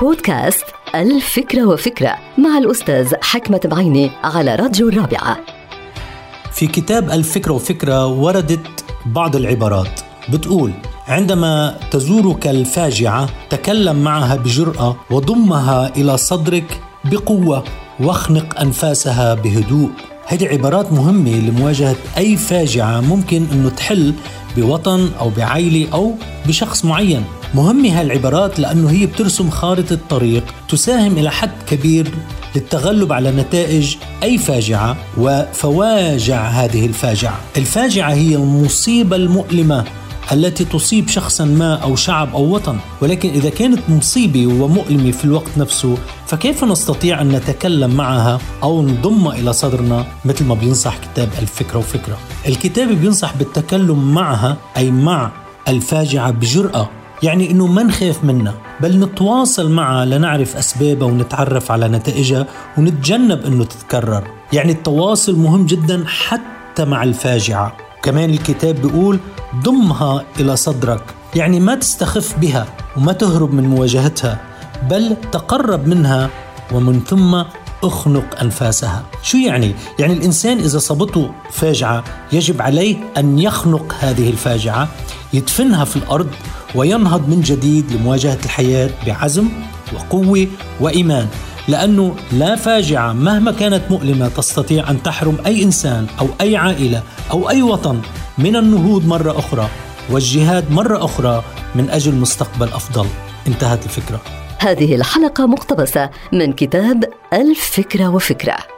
بودكاست الفكرة وفكرة مع الأستاذ حكمة بعيني على راديو الرابعة. في كتاب الفكرة وفكرة وردت بعض العبارات. بتقول عندما تزورك الفاجعة تكلم معها بجرأة وضمها إلى صدرك بقوة واخنق أنفاسها بهدوء. هذه عبارات مهمة لمواجهة أي فاجعة ممكن أنه تحل بوطن أو بعائلة أو بشخص معين. مهمة هالعبارات لأنه هي بترسم خارطة طريق تساهم إلى حد كبير للتغلب على نتائج أي فاجعة وفواجع هذه الفاجعة. الفاجعة هي المصيبة المؤلمة التي تصيب شخصا ما أو شعب أو وطن، ولكن إذا كانت مصيبة ومؤلمة في الوقت نفسه، فكيف نستطيع أن نتكلم معها أو نضمها إلى صدرنا مثل ما بينصح كتاب الفكرة وفكرة. الكتاب بينصح بالتكلم معها أي مع الفاجعة بجرأة، يعني إنه ما نخاف منها، بل نتواصل معها لنعرف أسبابها ونتعرف على نتائجها ونتجنب إنه تتكرر، يعني التواصل مهم جدا حتى مع الفاجعة. كمان الكتاب بيقول ضمها إلى صدرك يعني ما تستخف بها وما تهرب من مواجهتها بل تقرب منها ومن ثم اخنق أنفاسها. شو يعني؟ يعني الإنسان إذا صابته فاجعة يجب عليه أن يخنق هذه الفاجعة يدفنها في الأرض وينهض من جديد لمواجهة الحياة بعزم وقوة وإيمان. لأنه لا فاجعة مهما كانت مؤلمة تستطيع أن تحرم أي إنسان أو أي عائلة أو أي وطن من النهوض مرة أخرى والجهاد مرة أخرى من أجل مستقبل أفضل. انتهت الفكرة. هذه الحلقة مقتبسة من كتاب الفكرة وفكرة.